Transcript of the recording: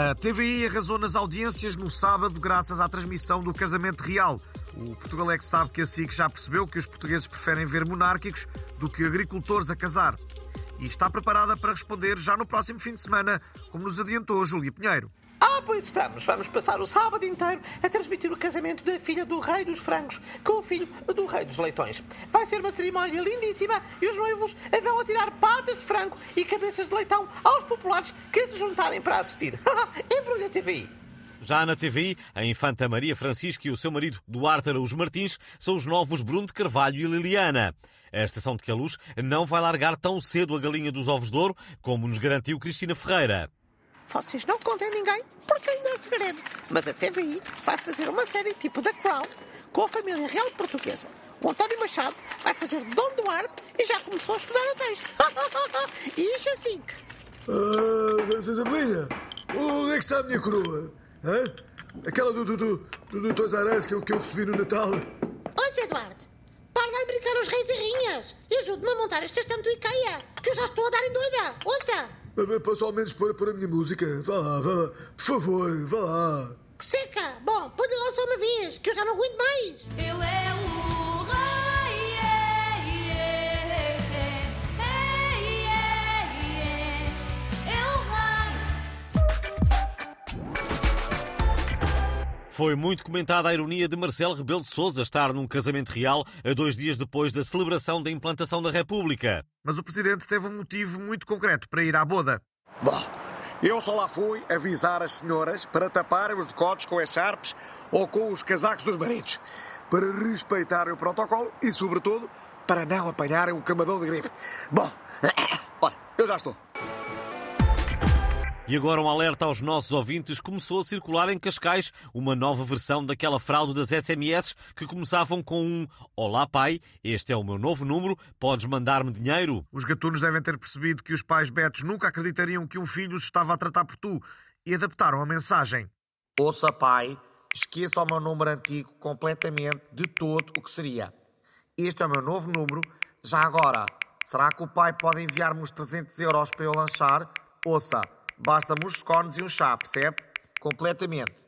A TVI arrasou nas audiências no sábado graças à transmissão do casamento real. O Portugal é que sabe que a SIC já percebeu que os portugueses preferem ver monárquicos do que agricultores a casar. E está preparada para responder já no próximo fim de semana, como nos adiantou Júlia Pinheiro. Ah, pois estamos. Vamos passar o sábado inteiro a transmitir o casamento da filha do rei dos frangos com o filho do rei dos leitões. Vai ser uma cerimónia lindíssima e os noivos vão atirar patas de frango e cabeças de leitão aos populares que se juntarem para assistir. Embrulha TVI. Já na TVI, a infanta Maria Francisca e o seu marido Duarte Araújo Martins são os novos Bruno de Carvalho e Liliana. A estação de Queluz não vai largar tão cedo a galinha dos ovos de ouro, como nos garantiu Cristina Ferreira. Vocês não contem a ninguém, porque ainda é segredo. Mas a TVI vai fazer uma série tipo da Crown com a família real portuguesa. O António Machado vai fazer Dom Duarte e já começou a estudar o texto. e isto assim. Ah, Zazabelinha, onde é que está a minha coroa? Hã? Aquela do, do, do, do, do Toys R Us que eu, que eu recebi no Natal. Oi, Zé Duarte. Para de brincar aos reis e rainhas. E ajude-me a montar este estante do IKEA, que eu já estou a dar em doida. Ouça! Posso ao menos pôr, pôr a minha música? Vá lá, vá lá. Por favor, vá lá. Que seca! Bom, põe lá só uma vez, que eu já não aguento mais. Foi muito comentada a ironia de Marcelo Rebelo de Sousa estar num casamento real a dois dias depois da celebração da implantação da República. Mas o presidente teve um motivo muito concreto para ir à boda. Bom, eu só lá fui avisar as senhoras para taparem os decotes com as charpes ou com os casacos dos maridos. Para respeitarem o protocolo e, sobretudo, Para não apanharem o camadão de gripe. Bom, olha, eu já estou. E agora um alerta aos nossos ouvintes. Começou a circular em Cascais uma nova versão daquela fraude das SMS que começavam com um Olá pai, este é o meu novo número, podes mandar-me dinheiro. Os gatunos devem ter percebido que os pais betos nunca acreditariam que um filho os estava a tratar por tu e adaptaram a mensagem. Ouça, pai, esqueça o meu número antigo completamente de todo o que seria. Este é o meu novo número. Já agora, será que o pai pode enviar-me uns 300 euros para eu lanchar? Ouça, basta-me os scones e um chá, percebe? Completamente.